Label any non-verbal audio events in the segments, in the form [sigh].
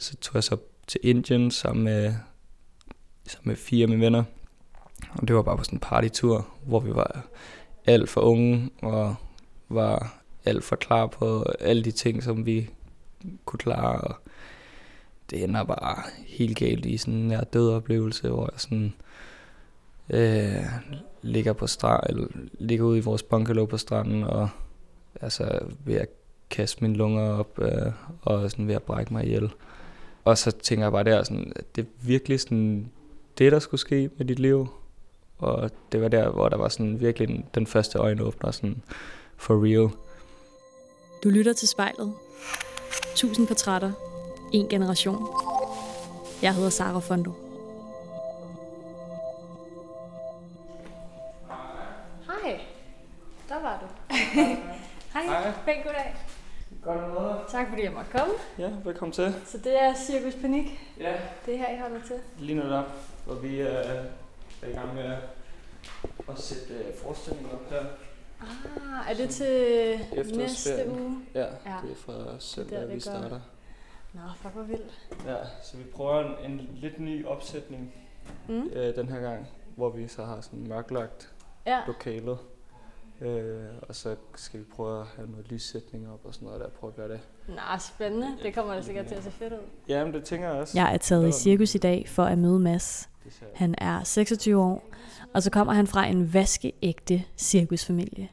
så tog jeg så til Indien sammen med, sammen med fire af mine venner. Og det var bare på sådan en partytur, hvor vi var alt for unge og var alt for klar på alle de ting, som vi kunne klare. Og det ender bare helt galt i sådan en nær død oplevelse, hvor jeg sådan øh, ligger på strand, eller ligger ude i vores bungalow på stranden, og altså ved at kaste mine lunger op, øh, og sådan ved at brække mig ihjel. Og så tænker jeg bare der, sådan, at det er virkelig sådan, det, der skulle ske med dit liv. Og det var der, hvor der var sådan virkelig den, den første øjenåbner, sådan for real. Du lytter til spejlet. Tusind portrætter. En generation. Jeg hedder Sara Fondo. Hej, der var du. [laughs] Hej, Hej. pæn goddag. Godt noget. Tak fordi jeg måtte komme. Ja, velkommen til. Så det er Cirkus Panik. Ja, Det er her, I holder til. lige nu der, hvor vi øh, er i gang med at, sætte øh, forestillingen op her. Ah, er det til næste uge? Ja, Ja. det er fra søndag, vi godt. starter. Nå, fuck hvor vildt. Ja, så vi prøver en, en lidt ny opsætning Mm. øh, den her gang, hvor vi så har sådan mørklagt Ja. lokalet. Øh, og så skal vi prøve at have noget lyssætning op og sådan noget der, prøve at gøre det. Nå, spændende. Det kommer da sikkert til at se fedt ud. Jamen, det tænker jeg også. Jeg er taget i cirkus i dag for at møde Mads. Han er 26 år, og så kommer han fra en vaskeægte cirkusfamilie.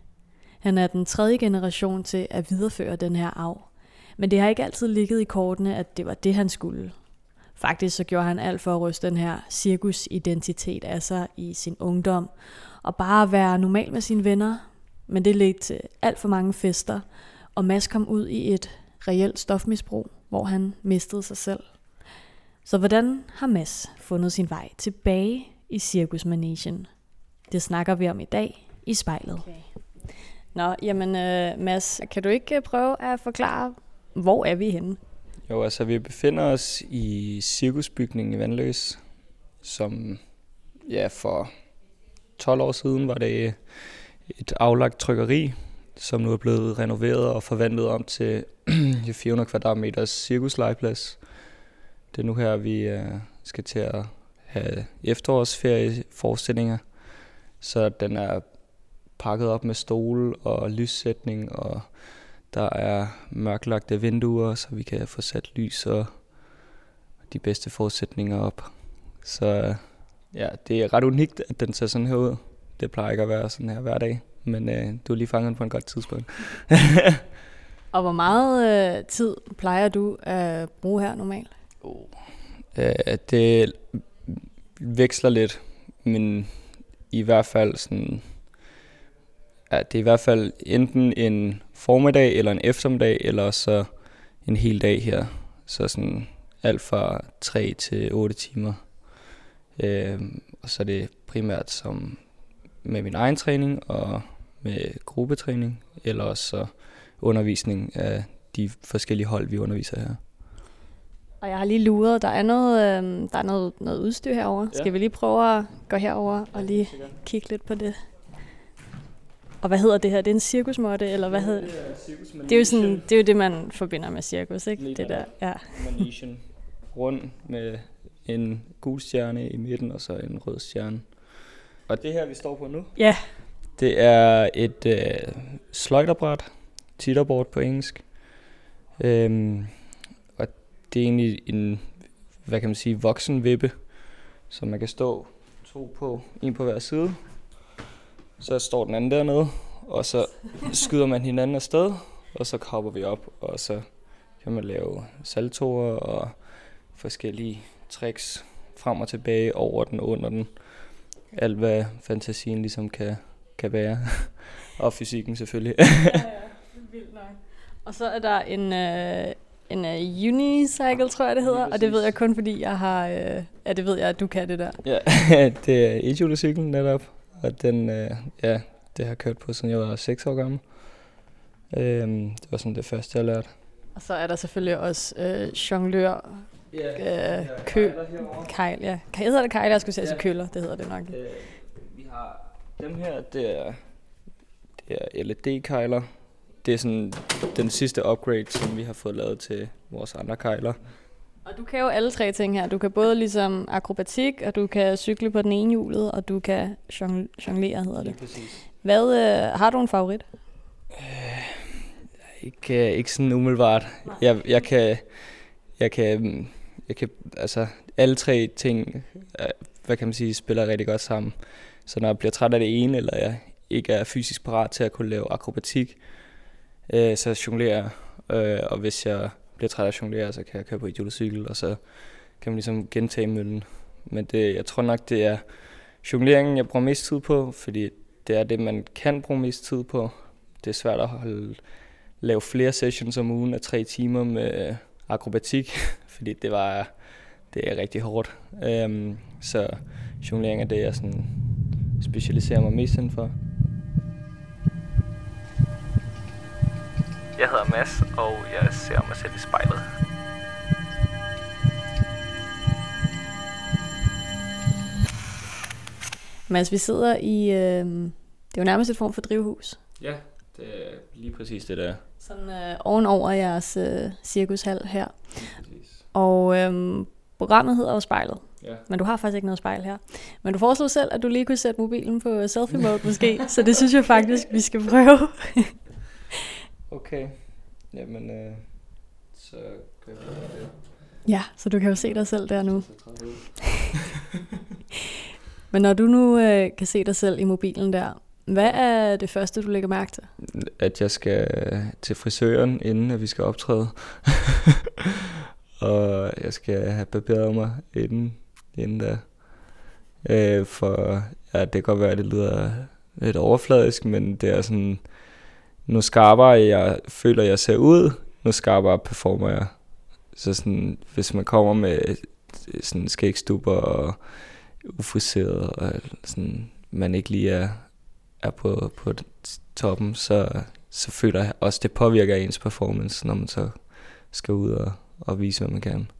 Han er den tredje generation til at videreføre den her arv. Men det har ikke altid ligget i kortene, at det var det, han skulle. Faktisk så gjorde han alt for at ryste den her cirkusidentitet af sig i sin ungdom, og bare være normal med sine venner. Men det ledte til alt for mange fester, og Mads kom ud i et reelt stofmisbrug, hvor han mistede sig selv. Så hvordan har Mads fundet sin vej tilbage i cirkusmanagen? Det snakker vi om i dag i spejlet. Okay. Nå, jamen øh, Mads, kan du ikke øh, prøve at forklare, hvor er vi henne? Jo, altså vi befinder os i cirkusbygningen i Vandløs, som ja, for 12 år siden var det et aflagt trykkeri, som nu er blevet renoveret og forvandlet om til [clears throat] 400 kvadratmeters cirkuslegeplads. Det er nu her, vi øh, skal til at have efterårsferieforestillinger, så den er pakket op med stole og lyssætning, og der er mørklagte vinduer, så vi kan få sat lys og de bedste forudsætninger op. Så øh, ja, det er ret unikt, at den ser sådan her ud. Det plejer ikke at være sådan her hver dag, men øh, du har lige fanget på en godt tidspunkt. [laughs] Og hvor meget øh, tid plejer du at bruge her normalt? Oh. Øh, det veksler lidt, men i hvert fald sådan... Ja, det er i hvert fald enten en formiddag eller en eftermiddag, eller så en hel dag her. Så sådan alt fra 3 til 8 timer. Øh, og så er det primært som med min egen træning og med gruppetræning, eller også så undervisning af de forskellige hold, vi underviser her. Og jeg har lige luret, der er noget, øh, der er noget, noget udstyr herover. Ja. Skal vi lige prøve at gå herover og lige kigge lidt på det? Og hvad hedder det her? Det er en cirkusmåtte, eller hvad hedder det? Det er jo sådan, det er jo det, man forbinder med cirkus, ikke? Lige Det der, ja. Manation rund med en gul stjerne i midten og så en rød stjerne. Og det her, vi står på nu, Ja, det er et øh, sløjterbræt, titterboard på engelsk. Øhm, og det er egentlig en, hvad kan man sige, voksen vippe, som man kan stå to på, en på hver side. Så står den anden dernede, og så skyder man hinanden afsted, og så hopper vi op, og så kan man lave saltoer og forskellige tricks frem og tilbage over den, under den. Alt hvad fantasien ligesom kan, kan være. [laughs] og fysikken selvfølgelig. ja, ja. [laughs] Vildt nok. Og så er der en, øh, en uh, unicycle, tror jeg det hedder. Lige Og det ved jeg kun, fordi jeg har... Øh, ja, det ved jeg, at du kan det der. ja, [laughs] det er e-julecyklen netop. Og den, øh, ja, det har jeg kørt på, siden jeg var 6 år gammel. Øhm, det var sådan det første, jeg lærte. Og så er der selvfølgelig også øh, jonglør, Ja, øh, kø, kejl, ja. Hedder det kejl? Jeg skulle sige Ja. ja. køller, det hedder det nok. Øh, vi har dem her, det er, det er LED-kejler. Det er sådan den sidste upgrade, som vi har fået lavet til vores andre kejler. Og du kan jo alle tre ting her. Du kan både ligesom akrobatik, og du kan cykle på den ene hjulet, og du kan jonglere, hedder det. præcis. Hvad, øh, har du en favorit? Øh, ikke, ikke sådan umiddelbart. Jeg, jeg kan, jeg kan, jeg kan, altså alle tre ting, øh, hvad kan man sige, spiller rigtig godt sammen. Så når jeg bliver træt af det ene, eller jeg ikke er fysisk parat til at kunne lave akrobatik, øh, så jonglerer jeg. Øh, og hvis jeg bliver træt af at jonglere, så kan jeg køre på et og så kan man ligesom gentage møllen. Men det, jeg tror nok, det er jongleringen, jeg bruger mest tid på, fordi det er det, man kan bruge mest tid på. Det er svært at holde, lave flere sessions om ugen af tre timer med akrobatik, [laughs] fordi det var det er rigtig hårdt. Um, så jonglering er det, jeg sådan specialiserer mig mest indenfor. Jeg hedder Mads, og jeg ser mig selv i spejlet. Mads, vi sidder i, øh, det er jo nærmest et form for drivhus. Ja, det er lige præcis det der. Sådan øh, ovenover jeres øh, cirkushal her. Og øh, programmet hedder jo Spejlet. Ja. Men du har faktisk ikke noget spejl her. Men du foreslog selv, at du lige kunne sætte mobilen på selfie mode [laughs] måske, så det synes jeg faktisk, vi skal prøve. [laughs] okay. Jamen, øh, så kan jeg prøve det. Ja, så du kan jo se dig selv der nu. [laughs] Men når du nu øh, kan se dig selv i mobilen der, hvad er det første, du lægger mærke til? At jeg skal til frisøren, inden at vi skal optræde. [laughs] og jeg skal have barberet mig inden, inden da. Øh, for ja, det kan godt være, at det lyder lidt overfladisk, men det er sådan, nu skarpere jeg føler, jeg ser ud, nu skarpere performer jeg. Så sådan, hvis man kommer med sådan skægstuber og ufriseret, og sådan, man ikke lige er, er på, på toppen, så, så føler jeg også, det påvirker ens performance, når man så skal ud og, og vise, hvad man kan.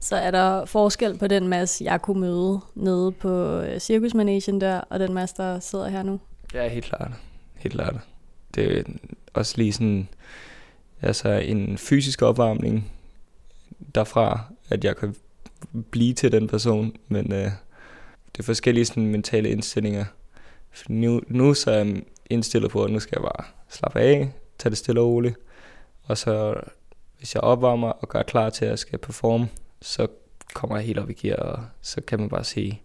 Så er der forskel på den masse, jeg kunne møde nede på øh, cirkusmanagen der, og den masse, der sidder her nu? Ja, helt klart. Helt klart. Det er også lige sådan, altså en fysisk opvarmning derfra, at jeg kan blive til den person, men øh, det er forskellige sådan, mentale indstillinger. For nu, nu så er jeg indstillet på, at nu skal jeg bare slappe af, tage det stille og roligt, og så hvis jeg opvarmer og gør klar til, at jeg skal performe, så kommer jeg helt op i gear, og så kan man bare se,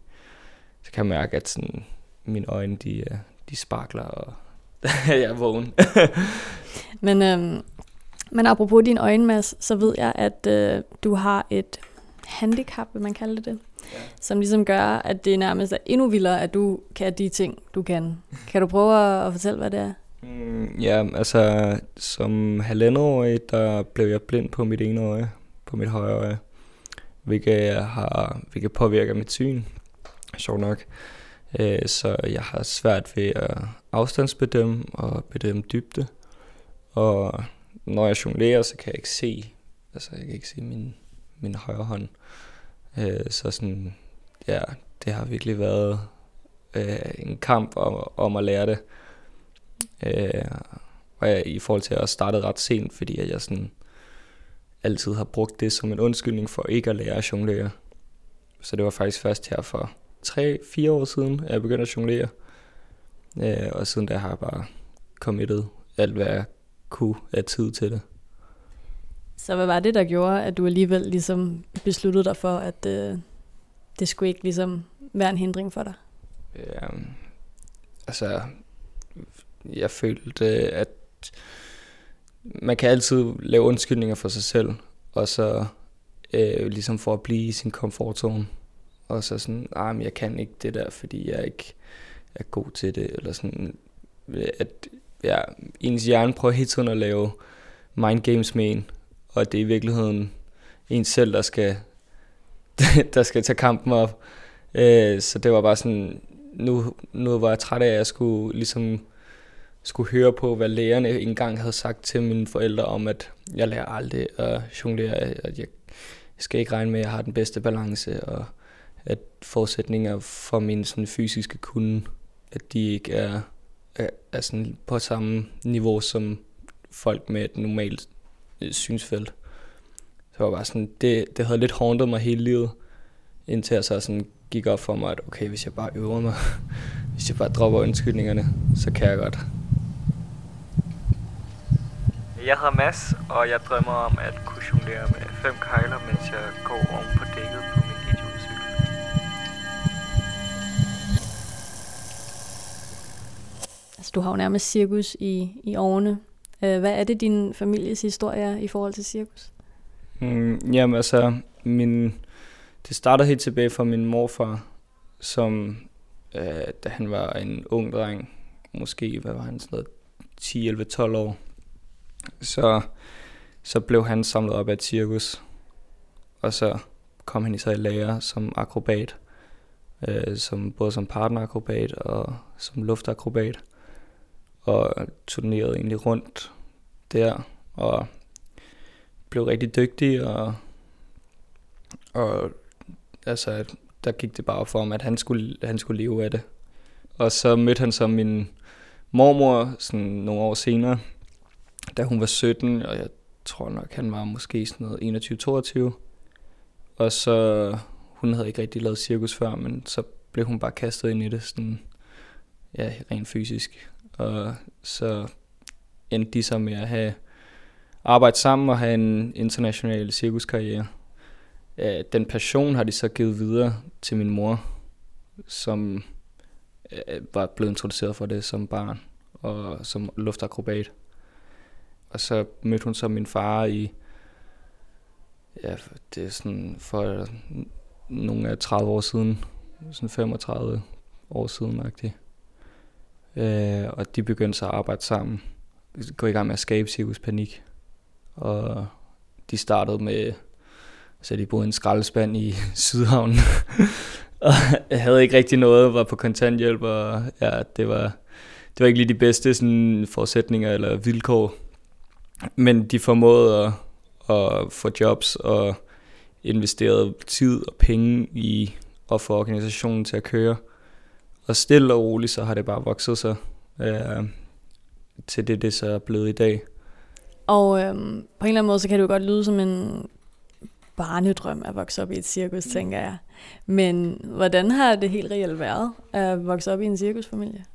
så kan man mærke, at sådan, mine øjne, de, øh, de sparkler, og [laughs] jeg er vågen. [laughs] men, øhm, men apropos din øjenmasse, så ved jeg, at øh, du har et handicap, vil man kalde det det, ja. som ligesom gør, at det nærmest er endnu vildere, at du kan de ting, du kan. Kan du prøve at fortælle, hvad det er? Mm, ja, altså som halvandet der blev jeg blind på mit ene øje, på mit højre øje, hvilket, har, hvilket påvirker mit syn, sjov nok. Øh, så jeg har svært ved at afstandsbedømme og bedømme dybde. Og når jeg jonglerer, så kan jeg ikke se, altså jeg kan ikke se min, min højre hånd. Øh, Øh, så sådan, ja, det har virkelig været øh, en kamp om, om at lære det. Øh, og jeg, i forhold til at starte ret sent, fordi at jeg sådan altid har brugt det som en undskyldning for ikke at lære at jonglere. Så det var faktisk først her for 3-4 år siden, at jeg begyndte at jonglere. Øh, og siden da har jeg bare committet alt, hvad jeg kunne af tid til det. Så hvad var det, der gjorde, at du alligevel ligesom besluttede dig for, at øh, det skulle ikke ligesom være en hindring for dig? Ja, altså, jeg følte, at man kan altid lave undskyldninger for sig selv, og så øh, ligesom for at blive i sin komfortzone. Og så sådan, ah, men jeg kan ikke det der, fordi jeg ikke er god til det, eller sådan, at ja, ens hjerne prøver hele tiden at lave mind games med en, og det er i virkeligheden en selv, der skal, [laughs] der skal tage kampen op. Øh, så det var bare sådan, nu, nu var jeg træt af, at jeg skulle ligesom skulle høre på, hvad lægerne engang havde sagt til mine forældre om, at jeg lærer aldrig at jonglere, at jeg skal ikke regne med, at jeg har den bedste balance, og at forudsætninger for min sådan, fysiske kunde, at de ikke er, er, er sådan på samme niveau som folk med et normalt synsfelt. Så var bare sådan, det, det havde lidt hauntet mig hele livet, indtil jeg så sådan gik op for mig, at okay, hvis jeg bare øver mig, [laughs] hvis jeg bare dropper undskyldningerne, så kan jeg godt. Jeg hedder Mads, og jeg drømmer om at kunne jonglere med fem kejler, mens jeg går oven på dækket på min idiotcykel. Altså, du har jo nærmest cirkus i, i årene. Øh, hvad er det din families historie i forhold til cirkus? Mm, jamen altså, min, det startede helt tilbage fra min morfar, som øh, da han var en ung dreng, måske, hvad var han, sådan noget 10, 11, 12 år, så, så blev han samlet op af et cirkus, og så kom han i sig i lære som akrobat, øh, som, både som partnerakrobat og som luftakrobat, og turnerede egentlig rundt der, og blev rigtig dygtig, og, og altså, der gik det bare for ham, at han skulle, han skulle leve af det. Og så mødte han så min mormor sådan nogle år senere, da hun var 17, og jeg tror nok, han var måske sådan noget 21-22. Og så, hun havde ikke rigtig lavet cirkus før, men så blev hun bare kastet ind i det, sådan, ja, rent fysisk. Og så endte de så med at have arbejde sammen og have en international cirkuskarriere. Den passion har de så givet videre til min mor, som var blevet introduceret for det som barn og som luftakrobat. Og så mødte hun så min far i, ja, det er sådan for nogle af 30 år siden, sådan 35 år siden -agtigt. Øh, og de begyndte så at arbejde sammen, gå i gang med at skabe Cirkus Panik. Og de startede med, så de boede i en skraldespand i [laughs] Sydhavnen, [laughs] og jeg havde ikke rigtig noget, var på kontanthjælp, og ja, det var, det var ikke lige de bedste sådan, forudsætninger eller vilkår men de formåede at, at få jobs og investerede tid og penge i at få organisationen til at køre. Og stille og roligt, så har det bare vokset sig øh, til det, det så er blevet i dag. Og øh, på en eller anden måde, så kan det jo godt lyde som en barnedrøm at vokse op i et cirkus, tænker jeg. Men hvordan har det helt reelt været at vokse op i en cirkusfamilie?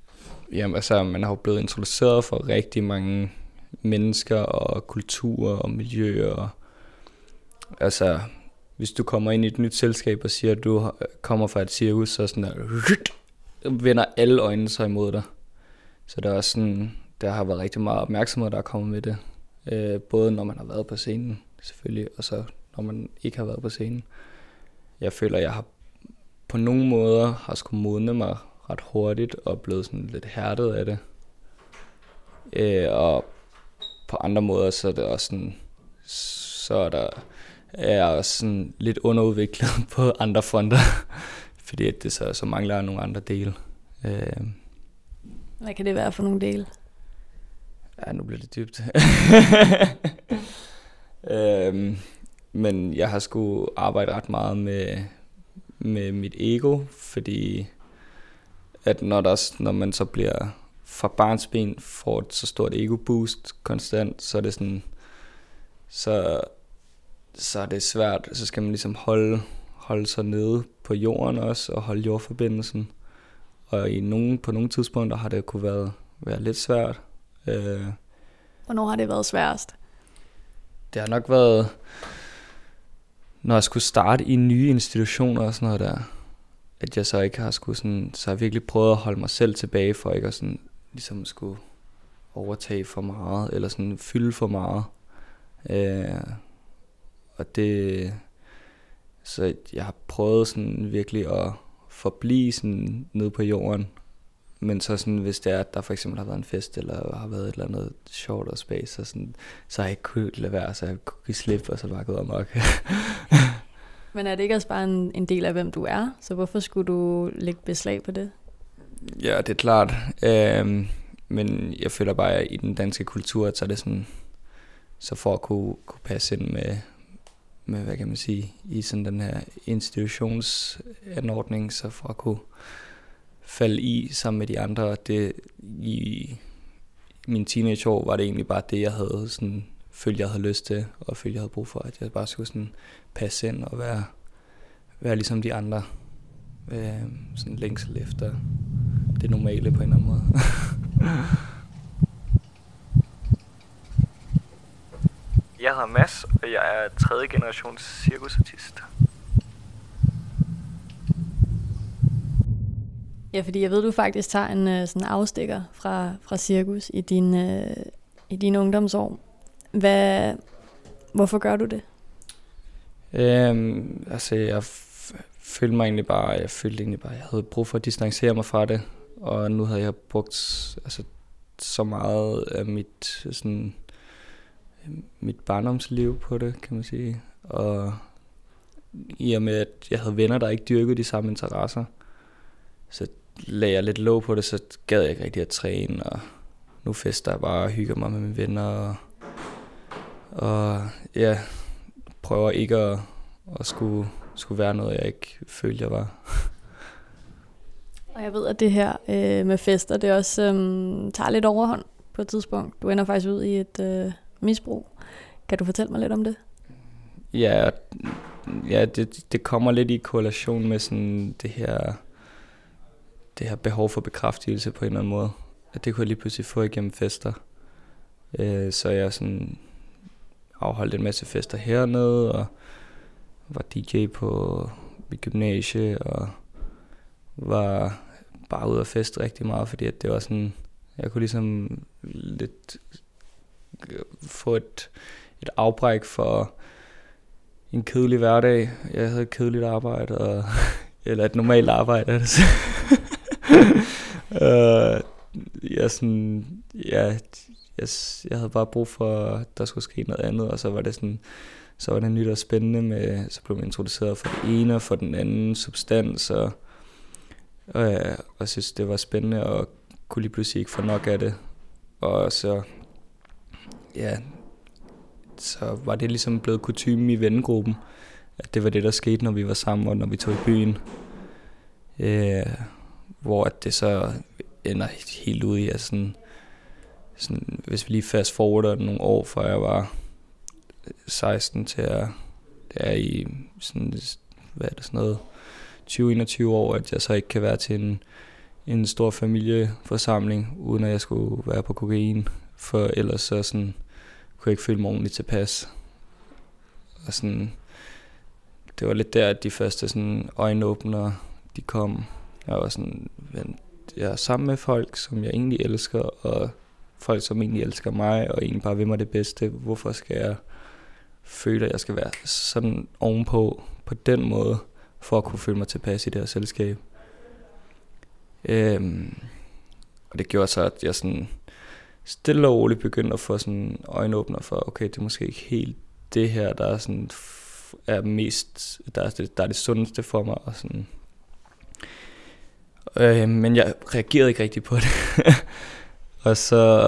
Jamen altså, man har jo blevet introduceret for rigtig mange mennesker og kulturer og miljøer. Altså, hvis du kommer ind i et nyt selskab og siger, at du kommer fra et cirkus, så sådan der, vender alle øjnene sig imod dig. Så der er også sådan, der har været rigtig meget opmærksomhed, der er kommet med det. Øh, både når man har været på scenen, selvfølgelig, og så når man ikke har været på scenen. Jeg føler, jeg har på nogle måder har skulle modne mig ret hurtigt og blevet sådan lidt hærdet af det. Øh, og på andre måder, så er det også sådan, så er der er også sådan lidt underudviklet [laughs] på andre fronter, fordi at det så, så mangler nogle andre dele. Øh. Hvad kan det være for nogle dele? Ja, nu bliver det dybt. [laughs] øhm, men jeg har sgu arbejde ret meget med, med mit ego, fordi at når, der, når man så bliver fra barnsben får et så stort ego-boost konstant, så er det sådan, så, så er det svært, så skal man ligesom holde, holde sig nede på jorden også, og holde jordforbindelsen. Og i nogle, på nogle tidspunkter har det kunne være, være lidt svært. Øh, Hvornår har det været sværest? Det har nok været, når jeg skulle starte i nye institutioner og sådan noget der, at jeg så ikke har skulle sådan, så har jeg virkelig prøvet at holde mig selv tilbage for ikke at sådan ligesom skulle overtage for meget, eller sådan fylde for meget. Øh, og det, så jeg har prøvet sådan virkelig at forblive sådan nede på jorden, men så sådan, hvis det er, at der for eksempel har været en fest, eller har været et eller andet sjovt og space, så, sådan, så har jeg ikke kunnet lade være, så jeg kunne give slip, og så bare gået amok. [laughs] Men er det ikke også bare en, en del af, hvem du er? Så hvorfor skulle du lægge beslag på det? Ja, det er klart. Øhm, men jeg føler bare, at i den danske kultur, så er det sådan, så for at kunne, kunne passe ind med, med, hvad kan man sige, i sådan den her institutionsanordning, så for at kunne falde i sammen med de andre, det i min teenageår var det egentlig bare det, jeg havde sådan følte, jeg havde lyst til, og følte, jeg havde brug for, at jeg bare skulle sådan passe ind og være, være ligesom de andre. Øh, sådan længsel efter det normale på en eller anden måde. [laughs] jeg hedder Mads, jeg er tredje generations cirkusartist. Ja, fordi jeg ved, du faktisk tager en uh, sådan afstikker fra, fra cirkus i din, uh, i dine ungdomsår. Hvad, hvorfor gør du det? Øhm, altså, jeg følte mig egentlig bare, jeg følte egentlig bare, jeg havde brug for at distancere mig fra det, og nu havde jeg brugt altså, så meget af mit, sådan, Øh, mit barndomsliv på det, kan man sige. Og i og med, at jeg havde venner, der ikke dyrkede de samme interesser, så lagde jeg lidt låg på det, så gad jeg ikke rigtig at træne, og nu fester jeg bare og hygger mig med mine venner, og, og ja, prøver ikke at, at skulle, skulle være noget, jeg ikke følte, jeg var. Og jeg ved, at det her øh, med fester, det også øh, tager lidt overhånd på et tidspunkt. Du ender faktisk ud i et øh, misbrug. Kan du fortælle mig lidt om det? Ja, ja det, det kommer lidt i korrelation med sådan det her det her behov for bekræftelse på en eller anden måde. At det kunne jeg lige pludselig få igennem fester. Øh, så jeg sådan afholdt en masse fester hernede, og var DJ på mit gymnasie, og var bare ude og feste rigtig meget, fordi at det var sådan, jeg kunne ligesom lidt Øh, få et, et afbræk for en kedelig hverdag. Jeg havde et kedeligt arbejde, og, [laughs] eller et normalt arbejde. Altså. uh, [laughs] jeg, sådan, ja, jeg, jeg havde bare brug for, at der skulle ske noget andet, og så var det sådan, så var det nyt og spændende med, så blev man introduceret for den ene og for den anden substans, og, og, ja, og jeg synes, det var spændende, og kunne lige pludselig ikke få nok af det. Og så, ja, så var det ligesom blevet kutume i vennegruppen, at det var det, der skete, når vi var sammen, og når vi tog i byen. Øh, hvor at det så ender helt ud i, at sådan, sådan, hvis vi lige fast forwarder nogle år, fra jeg var 16 til at det er i sådan, hvad er det, sådan noget 20-21 år, at jeg så ikke kan være til en, en stor familieforsamling, uden at jeg skulle være på kokain, for ellers så sådan, kunne jeg ikke føle mig ordentligt tilpas. Og sådan, det var lidt der, at de første sådan, øjenåbner, de kom. Jeg var sådan, jeg er sammen med folk, som jeg egentlig elsker, og folk, som egentlig elsker mig, og egentlig bare vil mig det bedste. Hvorfor skal jeg føle, at jeg skal være sådan ovenpå, på den måde, for at kunne føle mig tilpas i det her selskab? Øhm, og det gjorde så, at jeg sådan stille og roligt begyndt at få sådan øjenåbner for, okay, det er måske ikke helt det her, der er sådan er mest, der er det, der er det sundeste for mig, og sådan, Øh, men jeg reagerede ikke rigtig på det. [laughs] og så,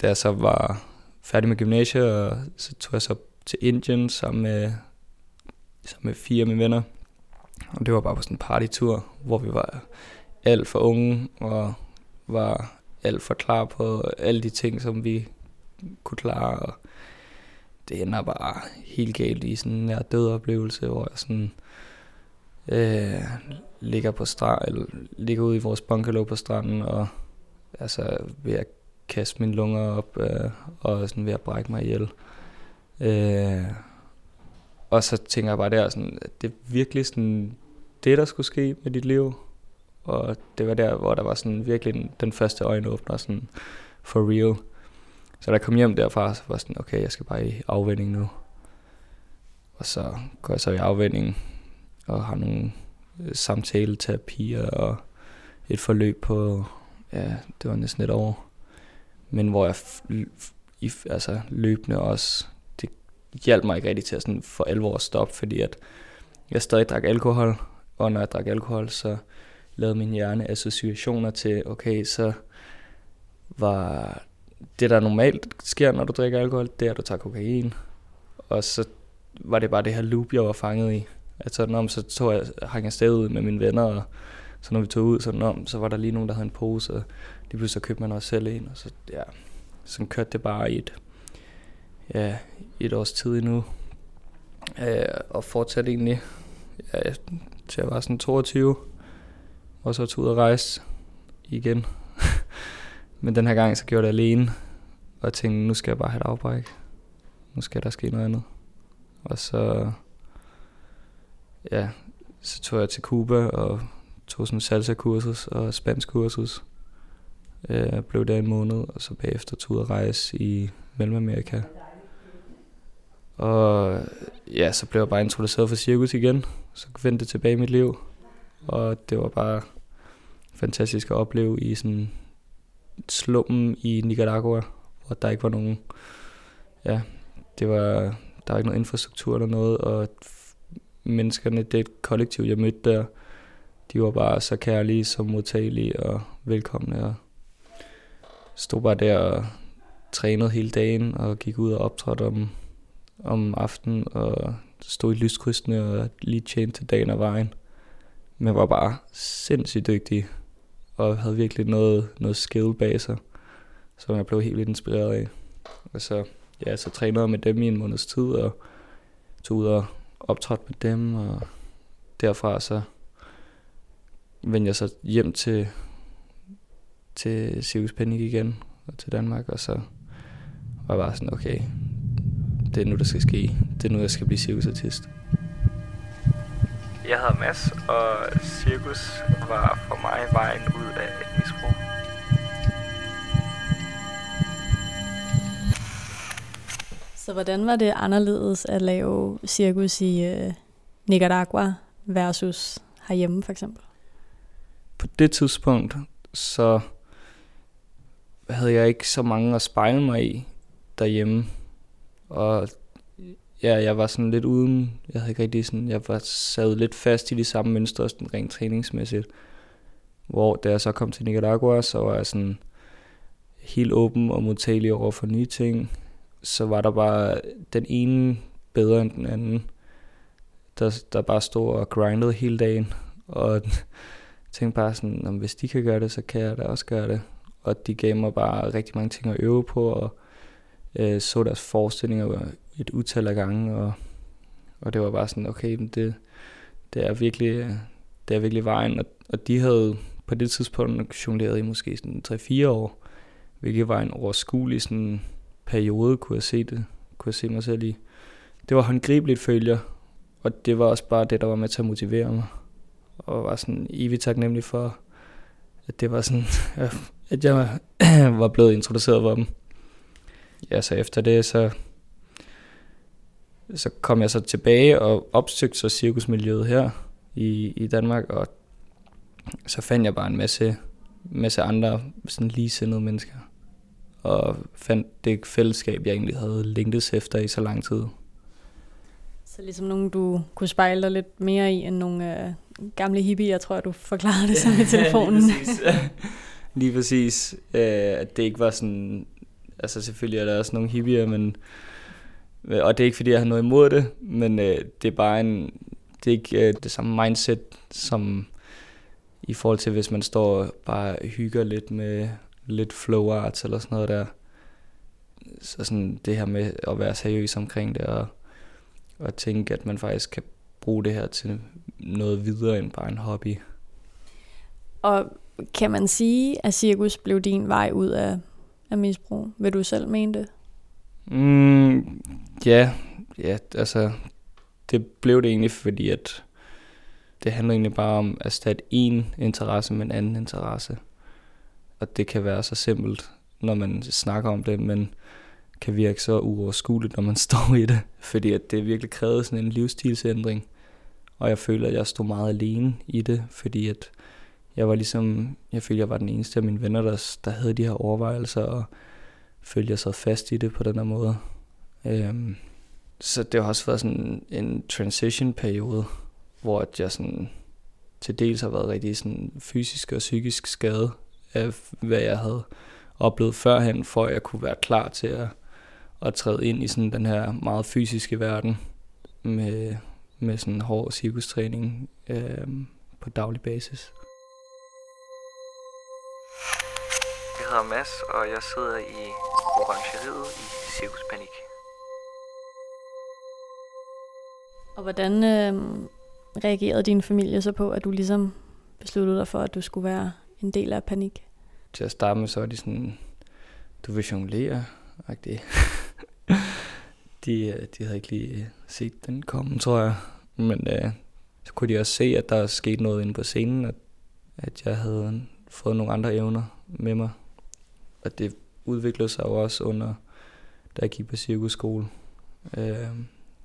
da jeg så var færdig med gymnasiet, og så tog jeg så til Indien sammen med, sammen med fire af mine venner. Og det var bare på sådan en partytur, hvor vi var alt for unge, og var alt for klar på alle de ting, som vi kunne klare. Og det ender bare helt galt i sådan en død oplevelse, hvor jeg sådan øh, ligger på strand, eller ligger ude i vores bungalow på stranden, og altså ved at kaste mine lunger op, øh, og sådan ved at brække mig ihjel. Øh, og så tænker jeg bare der, sådan, at det er virkelig sådan, det, der skulle ske med dit liv. Og det var der, hvor der var sådan virkelig den, den første øjenåbner sådan for real. Så da jeg kom hjem derfra, så var sådan, okay, jeg skal bare i afvending nu. Og så går jeg så i afvending og har nogle Øh, samtaleterapier og et forløb på, ja, det var næsten et år. Men hvor jeg i, altså løbende også, det hjalp mig ikke rigtig til at sådan for alvor at stoppe, fordi at jeg stadig drak alkohol, og når jeg drak alkohol, så lavede min hjerne associationer til, okay, så var det, der normalt sker, når du drikker alkohol, det er, at du tager kokain. Og så var det bare det her loop, jeg var fanget i. Altså, når, så tog jeg, hang jeg stadig ud med mine venner, og så når vi tog ud, så, når, så var der lige nogen, der havde en pose, og lige pludselig så købte man også selv en, og så, ja, så kørte det bare i et, ja, et års tid endnu. Øh, og fortsatte egentlig ja, til jeg var sådan 22, og så tog ud og rejse igen. [laughs] Men den her gang så gjorde jeg det alene, og jeg tænkte, nu skal jeg bare have et afbræk. Nu skal der ske noget andet. Og så, ja, så tog jeg til Cuba og tog sådan salsa-kursus og spansk kursus. Jeg øh, blev der en måned, og så bagefter tog ud og rejse i Mellemamerika. Og ja, så blev jeg bare introduceret for cirkus igen. Så vendte det tilbage i mit liv. Og det var bare fantastisk at opleve i sådan slummen i Nicaragua, hvor der ikke var nogen, ja, det var, der var ikke noget infrastruktur eller noget, og menneskerne, det kollektiv, jeg mødte der, de var bare så kærlige, så modtagelige og velkomne, og stod bare der og trænede hele dagen, og gik ud og optrådte om, om aftenen, og stod i lyskrydsene og lige tjente til dagen og vejen. Men var bare sindssygt dygtig, og havde virkelig noget, noget skill bag sig, som jeg blev helt vildt inspireret af. Og så, ja, så trænede jeg med dem i en måneds tid, og tog ud og optrådte med dem, og derfra så vendte jeg så hjem til, til Circus Panic igen, og til Danmark, og så var jeg bare sådan, okay, det er nu, der skal ske. Det er nu, jeg skal blive cirkusartist. Jeg hedder Mads, og cirkus var for mig vejen ud af et misbrug. Så hvordan var det anderledes at lave cirkus i uh, Nicaragua versus herhjemme for eksempel? På det tidspunkt, så havde jeg ikke så mange at spejle mig i derhjemme. Og ja, jeg var sådan lidt uden, jeg havde ikke rigtig sådan, jeg var sad lidt fast i de samme mønstre, sådan rent træningsmæssigt. Hvor da jeg så kom til Nicaragua, så var jeg sådan helt åben og modtagelig over for nye ting. Så var der bare den ene bedre end den anden, der, der bare stod og grindede hele dagen. Og tænkte bare sådan, om hvis de kan gøre det, så kan jeg da også gøre det. Og de gav mig bare rigtig mange ting at øve på, og øh, så deres forestillinger et utal af gange, og, og det var bare sådan, okay, det, det, er virkelig, det er virkelig vejen, og, og de havde på det tidspunkt jongleret i måske sådan 3-4 år, hvilket var en overskuelig sådan periode, kunne jeg se det, kunne jeg se mig selv i. Det var håndgribeligt følger, og det var også bare det, der var med til at motivere mig, og var sådan evigt taknemmelig for, at det var sådan, [laughs] at jeg [clears throat] var blevet introduceret for dem. Ja, så efter det, så så kom jeg så tilbage og opsøgte så cirkusmiljøet her i, i Danmark, og så fandt jeg bare en masse, masse andre sådan ligesindede mennesker. Og fandt det fællesskab, jeg egentlig havde længtes efter i så lang tid. Så ligesom nogen, du kunne spejle dig lidt mere i, end nogle øh, gamle hippier, jeg tror, du forklarede det [laughs] som i telefonen. lige præcis. [laughs] lige præcis. Øh, at det ikke var sådan... Altså selvfølgelig er der også nogle hippier, men Øh, og det er ikke fordi, jeg har noget imod det, men øh, det er bare en, det er ikke øh, det samme mindset, som i forhold til, hvis man står og bare hygger lidt med lidt flow arts eller sådan noget der. Så sådan det her med at være seriøs omkring det, og, og tænke, at man faktisk kan bruge det her til noget videre end bare en hobby. Og kan man sige, at cirkus blev din vej ud af, af misbrug? Vil du selv mene det? Mm, ja, ja, altså, det blev det egentlig, fordi at det handler egentlig bare om at erstatte en interesse med en anden interesse. Og det kan være så simpelt, når man snakker om det, men kan virke så uoverskueligt, når man [laughs] står i det. Fordi at det virkelig krævede sådan en livsstilsændring. Og jeg føler, at jeg stod meget alene i det, fordi at jeg var ligesom, jeg følte, at jeg var den eneste af mine venner, der, der havde de her overvejelser, og følte, jeg sad fast i det på den her måde. Øhm, så det har også været sådan en transition-periode, hvor jeg sådan til dels har været rigtig sådan fysisk og psykisk skadet af, hvad jeg havde oplevet førhen, for at jeg kunne være klar til at, at træde ind i sådan den her meget fysiske verden med, med sådan hård cirkustræning øh, på daglig basis. Jeg hedder Mads, og jeg sidder i orangeriet i Cirkus Panik. Og hvordan øh, reagerede din familie så på, at du ligesom besluttede dig for, at du skulle være en del af panik? Til at starte med, så var de sådan, du vil jonglere, [laughs] de, øh, de havde ikke lige set den komme, tror jeg. Men øh, så kunne de også se, at der skete noget inde på scenen, at, at jeg havde fået nogle andre evner med mig. Og det udviklede sig jo også under, da jeg gik på cirkusskole. Øh,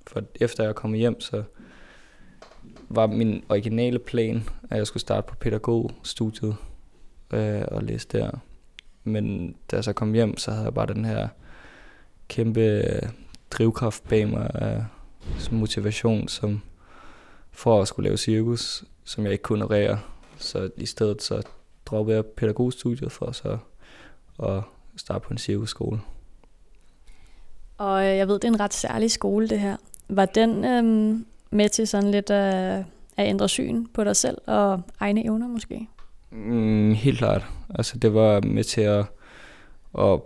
for efter jeg kom hjem, så var min originale plan, at jeg skulle starte på pædagogstudiet øh, og læse der. Men da jeg så kom hjem, så havde jeg bare den her kæmpe øh, drivkraft bag mig af som motivation, som for at skulle lave cirkus, som jeg ikke kunne honorere. Så i stedet så droppede jeg pædagogstudiet for så at starte på en cirkusskole. Og øh, jeg ved, det er en ret særlig skole, det her. Var den øhm, med til sådan lidt at, at ændre syn på dig selv og egne evner måske? Mm, helt klart. Altså det var med til at, at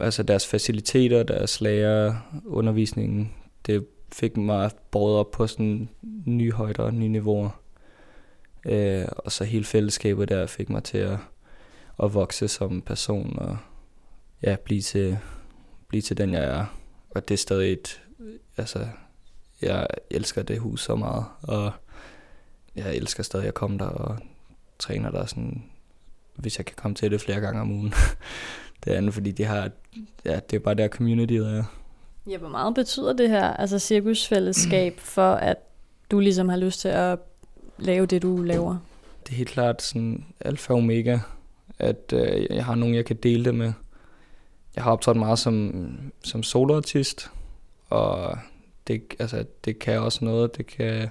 altså deres faciliteter, deres lærer, undervisningen, det fik mig båret op på sådan nye højder og nye niveauer. Øh, og så hele fællesskabet der fik mig til at, at vokse som person og ja, blive til, blive til den, jeg er. Og det er stadig et, altså, jeg elsker det hus så meget, og jeg elsker stadig at komme der og træner der sådan, hvis jeg kan komme til det flere gange om ugen. [laughs] det andet, fordi de har, ja, det er bare der community, der er. Ja, hvor meget betyder det her, altså cirkusfællesskab, [clears throat] for at du ligesom har lyst til at lave det, du laver? Det er helt klart sådan alfa og omega, at øh, jeg har nogen, jeg kan dele det med. Jeg har optrådt meget som, som soloartist, og det, altså, det kan også noget. Det, kan, det,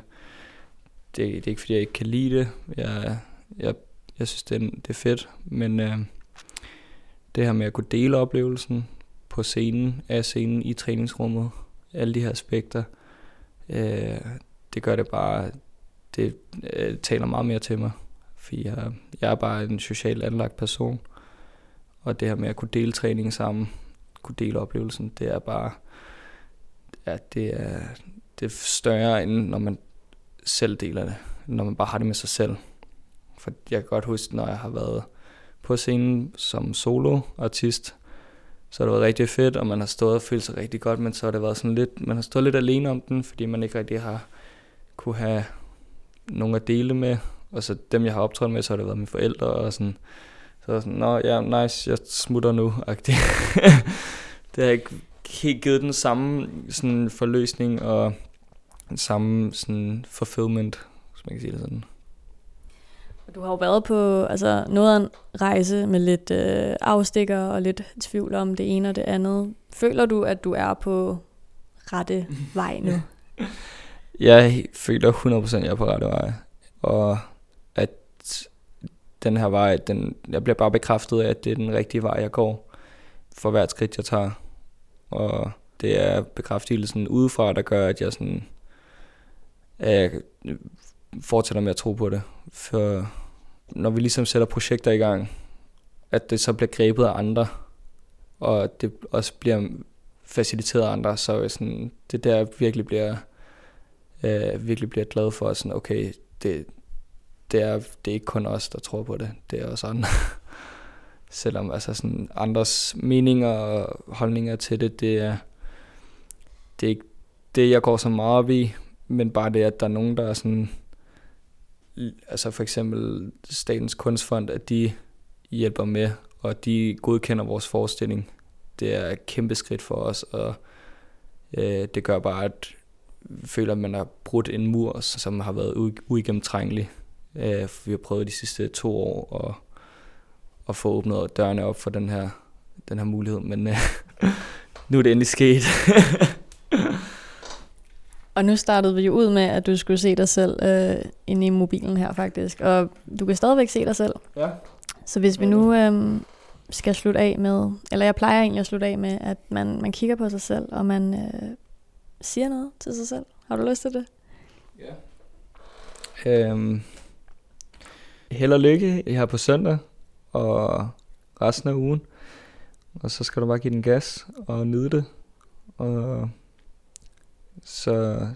det er ikke, fordi jeg ikke kan lide det. Jeg, jeg, jeg synes, det er, det er fedt, men øh, det her med at kunne dele oplevelsen på scenen, af scenen i træningsrummet, alle de her aspekter, øh, det gør det bare, det øh, taler meget mere til mig, fordi jeg, jeg er bare en socialt anlagt person, og det her med at kunne dele træningen sammen, kunne dele oplevelsen, det er bare, ja, det er, det er større, end når man selv deler det, når man bare har det med sig selv. For jeg kan godt huske, når jeg har været på scenen som soloartist, så har det været rigtig fedt, og man har stået og følt sig rigtig godt, men så har det været sådan lidt, man har stået lidt alene om den, fordi man ikke rigtig har kunne have nogen at dele med, og så dem, jeg har optrådt med, så har det været mine forældre, og sådan, så sådan, nå ja, nice, jeg smutter nu, [laughs] det har ikke helt givet den samme sådan, forløsning, og den samme sådan, fulfillment, hvis man kan sige det sådan. Du har jo været på altså, noget af en rejse med lidt øh, afstikker og lidt tvivl om det ene og det andet. Føler du, at du er på rette vej nu? [laughs] jeg føler 100% at jeg er på rette vej. Og den her vej, den, jeg bliver bare bekræftet af, at det er den rigtige vej, jeg går for hvert skridt, jeg tager. Og det er bekræftelsen udefra, der gør, at jeg sådan, at jeg fortsætter med at tro på det. For når vi ligesom sætter projekter i gang, at det så bliver grebet af andre, og det også bliver faciliteret af andre, så er sådan, det der virkelig bliver, øh, virkelig bliver glad for, sådan, okay, det, det, er, det er ikke kun os, der tror på det, det er også andre. [laughs] Selvom altså sådan andres meninger og holdninger til det, det er, det er ikke det, jeg går så meget op i, men bare det, at der er nogen, der er sådan, altså for eksempel Statens Kunstfond, at de hjælper med, og de godkender vores forestilling. Det er et kæmpe skridt for os, og øh, det gør bare, at føler, at man har brudt en mur, som har været uigennemtrængelig. Øh, vi har prøvet de sidste to år at, at få åbnet dørene op for den her, den her mulighed, men øh, [laughs] nu er det endelig sket. [laughs] Og nu startede vi jo ud med, at du skulle se dig selv øh, inde i mobilen her faktisk. Og du kan stadigvæk se dig selv. Ja. Så hvis vi nu øh, skal slutte af med, eller jeg plejer egentlig at slutte af med, at man, man kigger på sig selv, og man øh, siger noget til sig selv. Har du lyst til det? Ja. Øhm, held og lykke her på søndag, og resten af ugen. Og så skal du bare give den gas og nyde det. Og så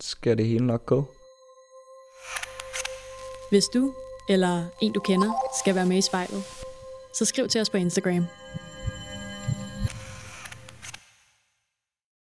skal det hele nok gå. Hvis du eller en du kender skal være med i spejlet, så skriv til os på Instagram.